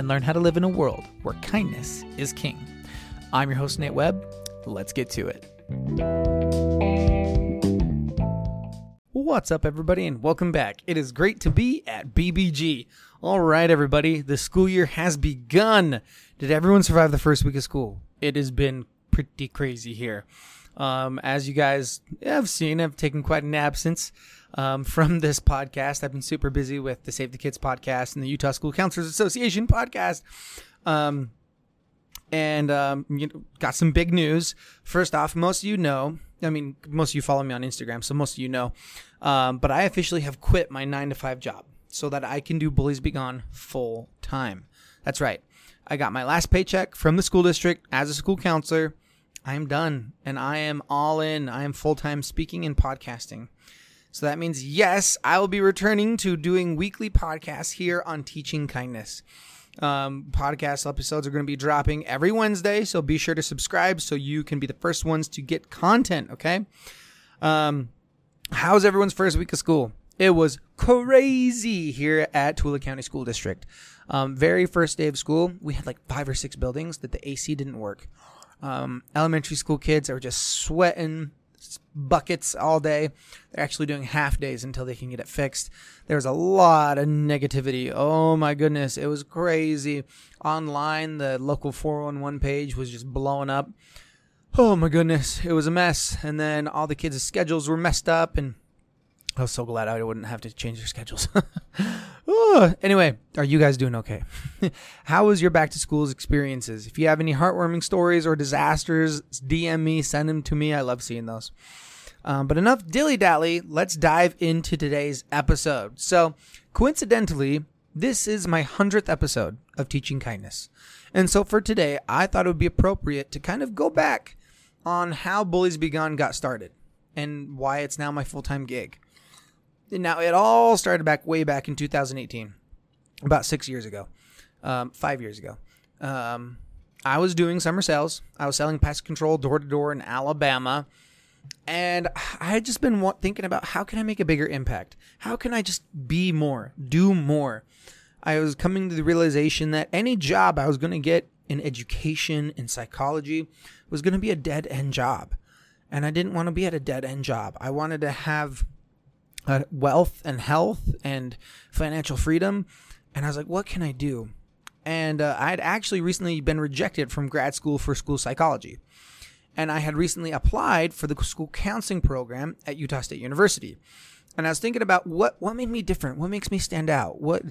and learn how to live in a world where kindness is king. I'm your host, Nate Webb. Let's get to it. What's up, everybody, and welcome back. It is great to be at BBG. All right, everybody, the school year has begun. Did everyone survive the first week of school? It has been pretty crazy here. Um, as you guys have seen, I've taken quite an absence um, from this podcast. I've been super busy with the Save the Kids podcast and the Utah School Counselors Association podcast. Um, and um, you know, got some big news. First off, most of you know, I mean, most of you follow me on Instagram, so most of you know, um, but I officially have quit my nine to five job so that I can do Bullies Be Gone full time. That's right. I got my last paycheck from the school district as a school counselor. I am done and I am all in. I am full time speaking and podcasting. So that means, yes, I will be returning to doing weekly podcasts here on Teaching Kindness. Um, podcast episodes are going to be dropping every Wednesday, so be sure to subscribe so you can be the first ones to get content. Okay. Um, how's everyone's first week of school? It was crazy here at Tooele County School District. Um, very first day of school, we had like five or six buildings that the AC didn't work. Um, elementary school kids are just sweating buckets all day. They're actually doing half days until they can get it fixed. There's a lot of negativity. Oh my goodness, it was crazy. Online, the local 411 page was just blowing up. Oh my goodness, it was a mess. And then all the kids' schedules were messed up and I was so glad I wouldn't have to change their schedules. oh, anyway, are you guys doing okay? How was your back to school's experiences? If you have any heartwarming stories or disasters, DM me, send them to me. I love seeing those. Um, but enough dilly dally. Let's dive into today's episode. So, coincidentally, this is my 100th episode of Teaching Kindness. And so for today, I thought it would be appropriate to kind of go back on how Bullies Be Gone got started and why it's now my full time gig. Now, it all started back way back in 2018, about six years ago, um, five years ago. Um, I was doing summer sales. I was selling pest control door to door in Alabama. And I had just been thinking about how can I make a bigger impact? How can I just be more, do more? I was coming to the realization that any job I was going to get in education, in psychology, was going to be a dead end job. And I didn't want to be at a dead end job. I wanted to have uh, wealth and health and financial freedom. And I was like, what can I do? And uh, I had actually recently been rejected from grad school for school psychology. And I had recently applied for the school counseling program at Utah State University. And I was thinking about what what made me different, what makes me stand out. What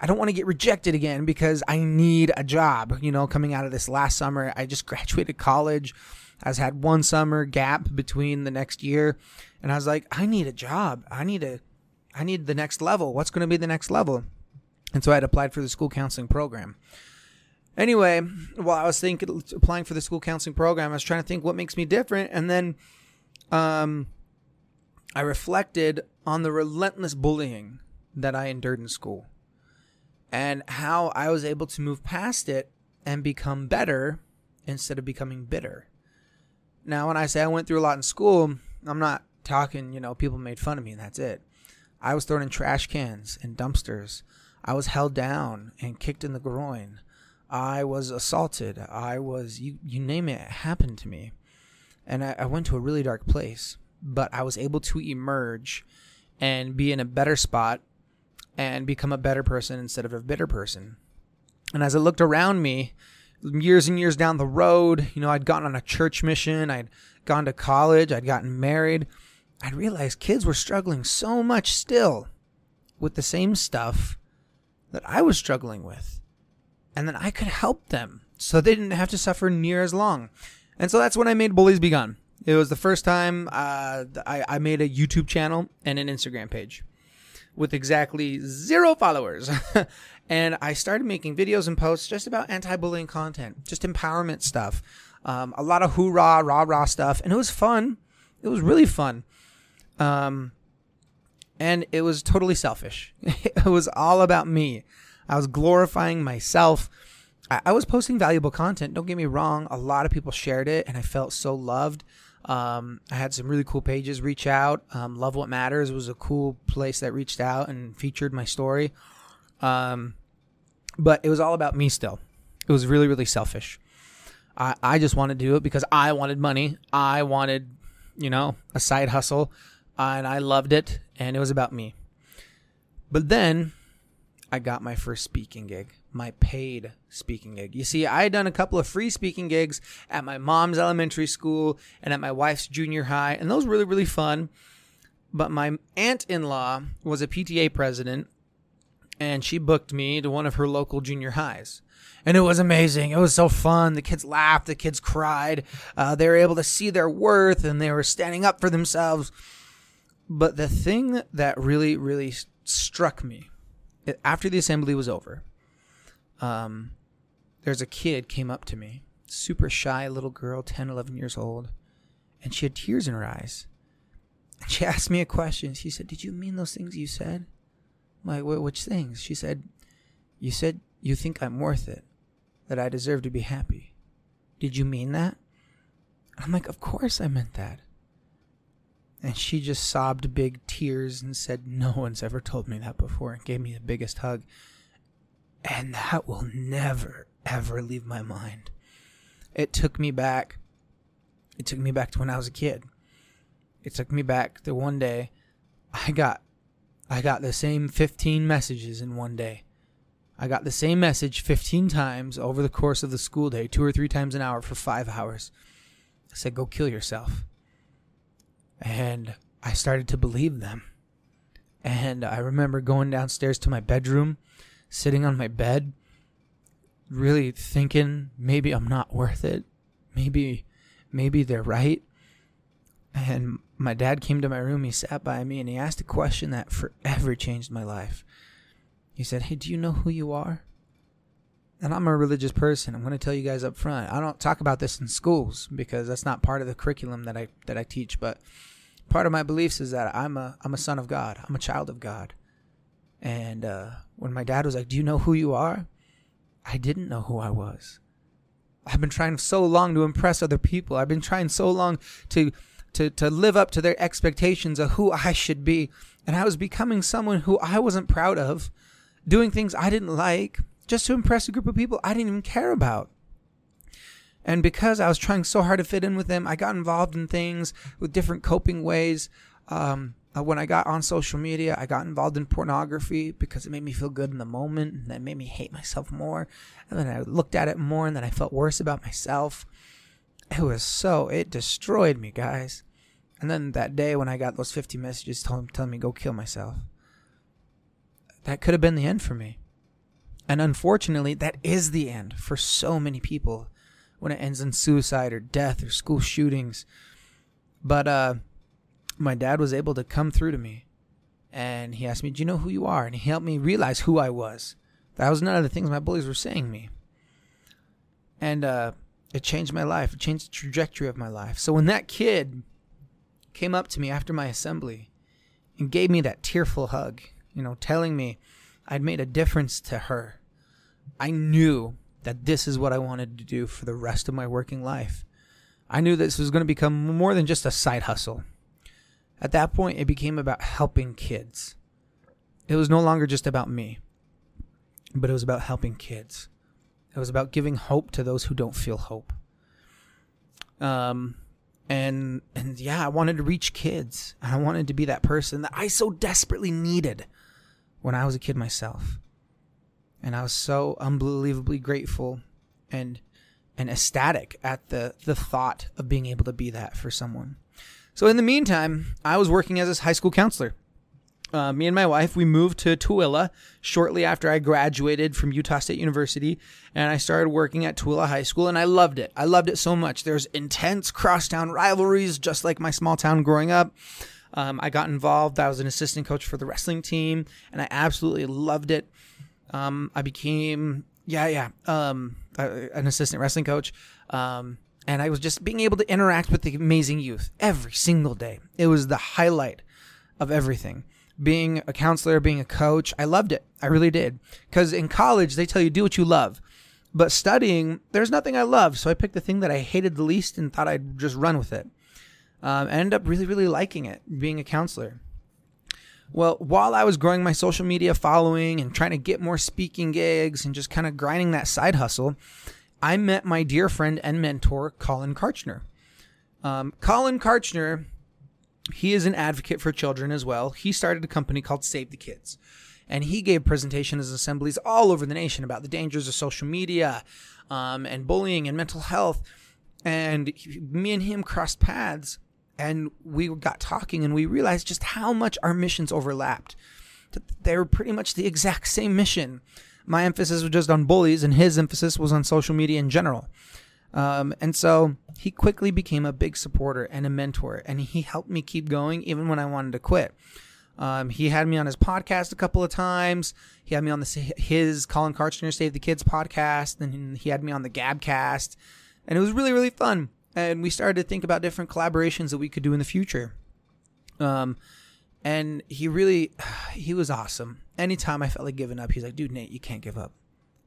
I don't want to get rejected again because I need a job. You know, coming out of this last summer, I just graduated college. I had one summer gap between the next year, and I was like, I need a job. I need a, I need the next level. What's going to be the next level? And so I had applied for the school counseling program. Anyway, while I was thinking applying for the school counseling program, I was trying to think what makes me different, and then, um, I reflected on the relentless bullying that I endured in school, and how I was able to move past it and become better instead of becoming bitter. Now, when I say I went through a lot in school, I'm not talking, you know, people made fun of me and that's it. I was thrown in trash cans and dumpsters. I was held down and kicked in the groin. I was assaulted. I was, you, you name it, it happened to me. And I, I went to a really dark place, but I was able to emerge and be in a better spot and become a better person instead of a bitter person. And as I looked around me, years and years down the road, you know, I'd gone on a church mission, I'd gone to college, I'd gotten married, I'd realized kids were struggling so much still with the same stuff that I was struggling with. And then I could help them so they didn't have to suffer near as long. And so that's when I made Bullies Be Gone. It was the first time uh, I, I made a YouTube channel and an Instagram page. With exactly zero followers. and I started making videos and posts just about anti bullying content, just empowerment stuff, um, a lot of hoorah, rah rah stuff. And it was fun. It was really fun. Um, and it was totally selfish. it was all about me. I was glorifying myself. I, I, was posting valuable content. Don't get me wrong. A lot of people shared it, and I felt so loved. Um, I had some really cool pages reach out. Um, Love What Matters was a cool place that reached out and featured my story. Um, but it was all about me still. It was really, really selfish. I, I just wanted to do it because I wanted money. I wanted, you know, a side hustle and I loved it, and it was about me. But then I got my first speaking gig, my paid speaking gig. You see, I had done a couple of free speaking gigs at my mom's elementary school and at my wife's junior high, and those were really, really fun. But my aunt in law was a PTA president, and she booked me to one of her local junior highs. And it was amazing. It was so fun. The kids laughed, the kids cried. Uh, they were able to see their worth, and they were standing up for themselves but the thing that really, really struck me after the assembly was over, um, there's a kid came up to me, super shy little girl, 10, 11 years old, and she had tears in her eyes. And she asked me a question. She said, Did you mean those things you said? I'm like, which things? She said, You said you think I'm worth it, that I deserve to be happy. Did you mean that? I'm like, Of course I meant that. And she just sobbed big tears and said, No one's ever told me that before, and gave me the biggest hug. And that will never, ever leave my mind. It took me back. It took me back to when I was a kid. It took me back to one day I got I got the same 15 messages in one day. I got the same message 15 times over the course of the school day, two or three times an hour for five hours. I said, Go kill yourself. And I started to believe them. And I remember going downstairs to my bedroom, sitting on my bed, really thinking maybe I'm not worth it. Maybe maybe they're right. And my dad came to my room, he sat by me and he asked a question that forever changed my life. He said, "Hey, do you know who you are?" And I'm a religious person. I'm going to tell you guys up front. I don't talk about this in schools because that's not part of the curriculum that I that I teach, but part of my beliefs is that I'm a I'm a son of God. I'm a child of God. And uh, when my dad was like, "Do you know who you are?" I didn't know who I was. I've been trying so long to impress other people. I've been trying so long to to to live up to their expectations of who I should be, and I was becoming someone who I wasn't proud of, doing things I didn't like just to impress a group of people I didn't even care about. And because I was trying so hard to fit in with them, I got involved in things with different coping ways. Um, uh, when I got on social media, I got involved in pornography because it made me feel good in the moment and that made me hate myself more. And then I looked at it more and then I felt worse about myself. It was so, it destroyed me, guys. And then that day when I got those 50 messages telling, telling me go kill myself, that could have been the end for me. And unfortunately, that is the end for so many people when it ends in suicide or death or school shootings. But uh, my dad was able to come through to me and he asked me, Do you know who you are? And he helped me realize who I was. That was none of the things my bullies were saying me. And uh, it changed my life. It changed the trajectory of my life. So when that kid came up to me after my assembly and gave me that tearful hug, you know, telling me I'd made a difference to her, I knew that this is what I wanted to do for the rest of my working life. I knew this was going to become more than just a side hustle. At that point, it became about helping kids. It was no longer just about me, but it was about helping kids. It was about giving hope to those who don't feel hope. Um, and and yeah, I wanted to reach kids. I wanted to be that person that I so desperately needed when I was a kid myself and I was so unbelievably grateful and and ecstatic at the the thought of being able to be that for someone. So in the meantime, I was working as a high school counselor. Uh, me and my wife, we moved to Tooele shortly after I graduated from Utah State University, and I started working at Tooele High School, and I loved it. I loved it so much. There's intense crosstown rivalries, just like my small town growing up. Um, I got involved. I was an assistant coach for the wrestling team, and I absolutely loved it. Um, I became, yeah, yeah, um, an assistant wrestling coach. Um, and I was just being able to interact with the amazing youth every single day. It was the highlight of everything. Being a counselor, being a coach, I loved it. I really did. Because in college, they tell you do what you love. But studying, there's nothing I love. So I picked the thing that I hated the least and thought I'd just run with it. Um, I ended up really, really liking it, being a counselor. Well, while I was growing my social media following and trying to get more speaking gigs and just kind of grinding that side hustle, I met my dear friend and mentor, Collin Kartchner. Um, Collin Kartchner, he is an advocate for children as well. He started a company called Save the Kids. And he gave presentations and assemblies all over the nation about the dangers of social media um, and bullying and mental health. And he, me and him crossed paths and we got talking and we realized just how much our missions overlapped. They were pretty much the exact same mission my emphasis was just on bullies, and his emphasis was on social media in general. Um, and so he quickly became a big supporter and a mentor, and he helped me keep going even when I wanted to quit. Um, he had me on his podcast a couple of times. He had me on the, his Collin Kartchner Save the Kids podcast, and he had me on the Gabcast, and it was really really fun. And we started to think about different collaborations that we could do in the future. Um, and he really, he was awesome anytime I felt like giving up, he's like, dude, Nate, you can't give up.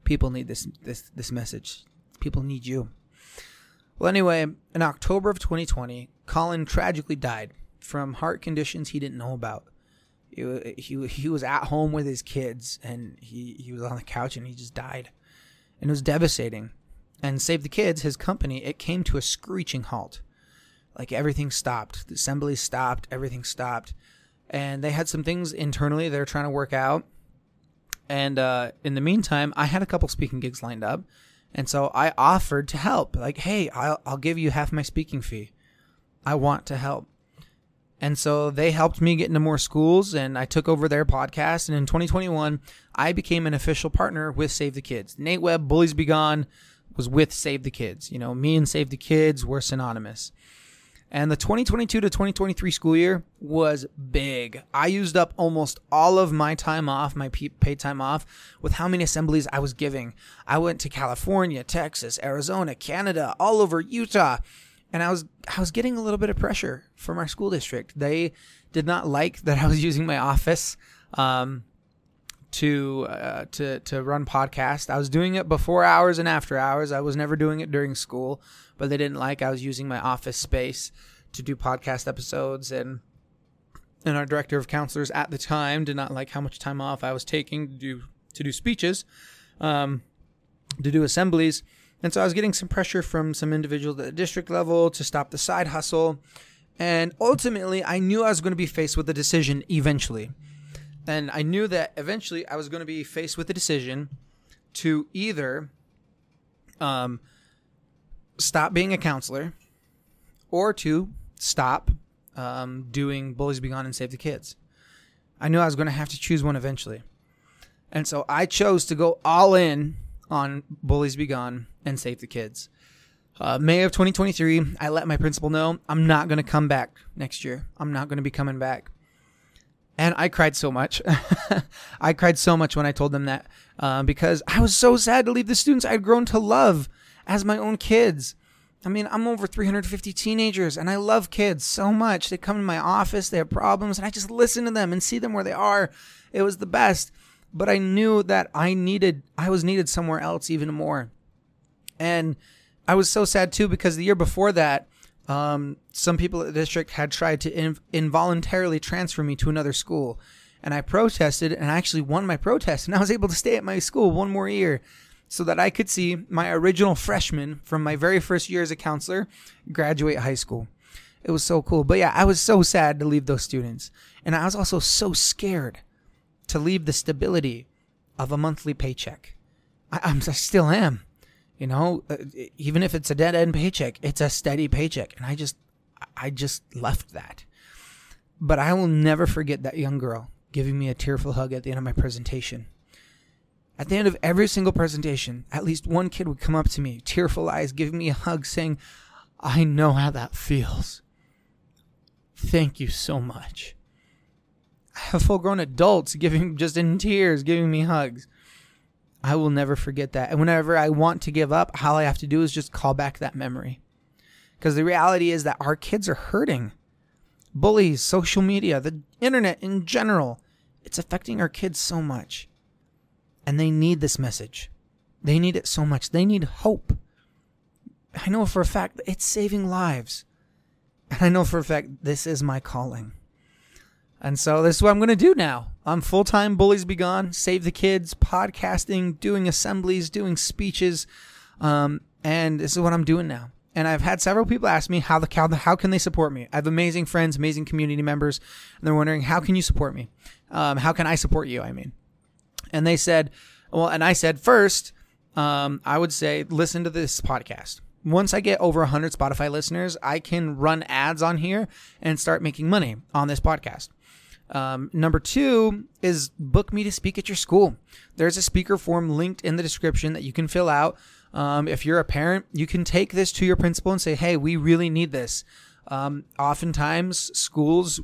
People need this this this message. People need you. Well, anyway, in October of 2020, Collin tragically died from heart conditions he didn't know about. He, he, he was at home with his kids and he, he was on the couch and he just died. And it was devastating. And Save the Kids, his company, it came to a screeching halt. Like everything stopped. The assembly stopped, everything stopped and they had some things internally they're trying to work out. And uh, in the meantime, I had a couple speaking gigs lined up, and so I offered to help. Like, hey, I'll I'll give you half my speaking fee. I want to help. And so they helped me get into more schools, and I took over their podcast. And in 2021, I became an official partner with Save the Kids. Nate Webb, Bullies Be Gone, was with Save the Kids. You know, me and Save the Kids were synonymous. And the 2022 to 2023 school year was big. I used up almost all of my time off, my paid time off, with how many assemblies I was giving. I went to California, Texas, Arizona, Canada, all over Utah. And I was I was getting a little bit of pressure from our school district. They did not like that I was using my office um, to uh, to to run podcast. I was doing it before hours and after hours. I was never doing it during school but they didn't like I was using my office space to do podcast episodes and and our director of counselors at the time did not like how much time off I was taking to do to do speeches, um, to do assemblies, and so I was getting some pressure from some individuals at the district level to stop the side hustle, and ultimately I knew I was going to be faced with a decision eventually, and I knew that eventually I was going to be faced with a decision to either, um, stop being a counselor or to stop um, doing Bullies Be Gone and Save the Kids. I knew I was going to have to choose one eventually. And so I chose to go all in on Bullies Be Gone and Save the Kids. Uh, May of 2023, I let my principal know I'm not going to come back next year. I'm not going to be coming back. And I cried so much. I cried so much when I told them that uh, because I was so sad to leave the students I'd grown to love as my own kids. I mean, I'm over 350 teenagers and I love kids so much. They come to my office, they have problems, and I just listen to them and see them where they are. It was the best. But I knew that I needed, I was needed somewhere else even more. And I was so sad too because the year before that, um, some people at the district had tried to inv- involuntarily transfer me to another school. And I protested and I actually won my protest and I was able to stay at my school one more year so that I could see my original freshman from my very first year as a counselor graduate high school. It was so cool. But yeah, I was so sad to leave those students. And I was also so scared to leave the stability of a monthly paycheck. I, I'm, I still am. You know, uh, even if it's a dead end paycheck, it's a steady paycheck. And I just, I just left that. But I will never forget that young girl giving me a tearful hug at the end of my presentation at the end of every single presentation, at least one kid would come up to me, tearful eyes, giving me a hug, saying, I know how that feels. Thank you so much. I have full grown adults giving just in tears, giving me hugs. I will never forget that. And whenever I want to give up, all I have to do is just call back that memory. Because the reality is that our kids are hurting. Bullies, social media, the internet in general, it's affecting our kids so much. And they need this message. They need it so much. They need hope. I know for a fact it's saving lives. And I know for a fact this is my calling. And so this is what I'm going to do now. I'm full time Bullies Be Gone, Save the Kids, podcasting, doing assemblies, doing speeches. Um, and this is what I'm doing now. And I've had several people ask me how the how, how can they support me. I have amazing friends, amazing community members, and they're wondering how can you support me? Um, how can I support you? I mean, and they said, well, and I said first, um, I would say listen to this podcast. Once I get over 100 Spotify listeners, I can run ads on here and start making money on this podcast. Um, number two is book me to speak at your school. There's a speaker form linked in the description that you can fill out. Um, if you're a parent, you can take this to your principal and say, hey, we really need this. Um, oftentimes, schools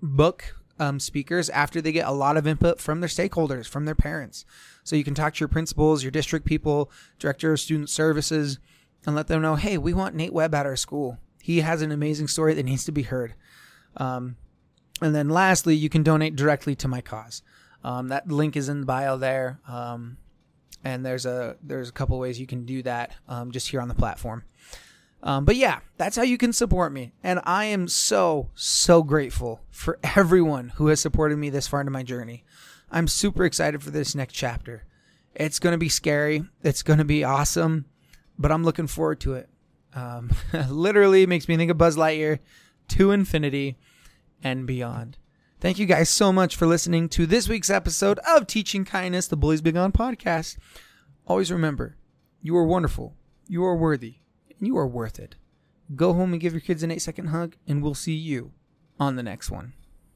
book um, speakers after they get a lot of input from their stakeholders, from their parents. So you can talk to your principals, your district people, director of student services, and let them know, hey, we want Nate Webb at our school. He has an amazing story that needs to be heard. Um, and then lastly, you can donate directly to my cause. Um, that link is in the bio there. Um, and there's a there's a couple ways you can do that um, just here on the platform. Um, but yeah, that's how you can support me, and I am so so grateful for everyone who has supported me this far into my journey. I'm super excited for this next chapter. It's gonna be scary. It's gonna be awesome, but I'm looking forward to it. Um, literally makes me think of Buzz Lightyear to infinity and beyond. Thank you guys so much for listening to this week's episode of Teaching Kindness, the Bullies Be Gone podcast. Always remember, you are wonderful, you are worthy, and you are worth it. Go home and give your kids an eight second hug, and we'll see you on the next one.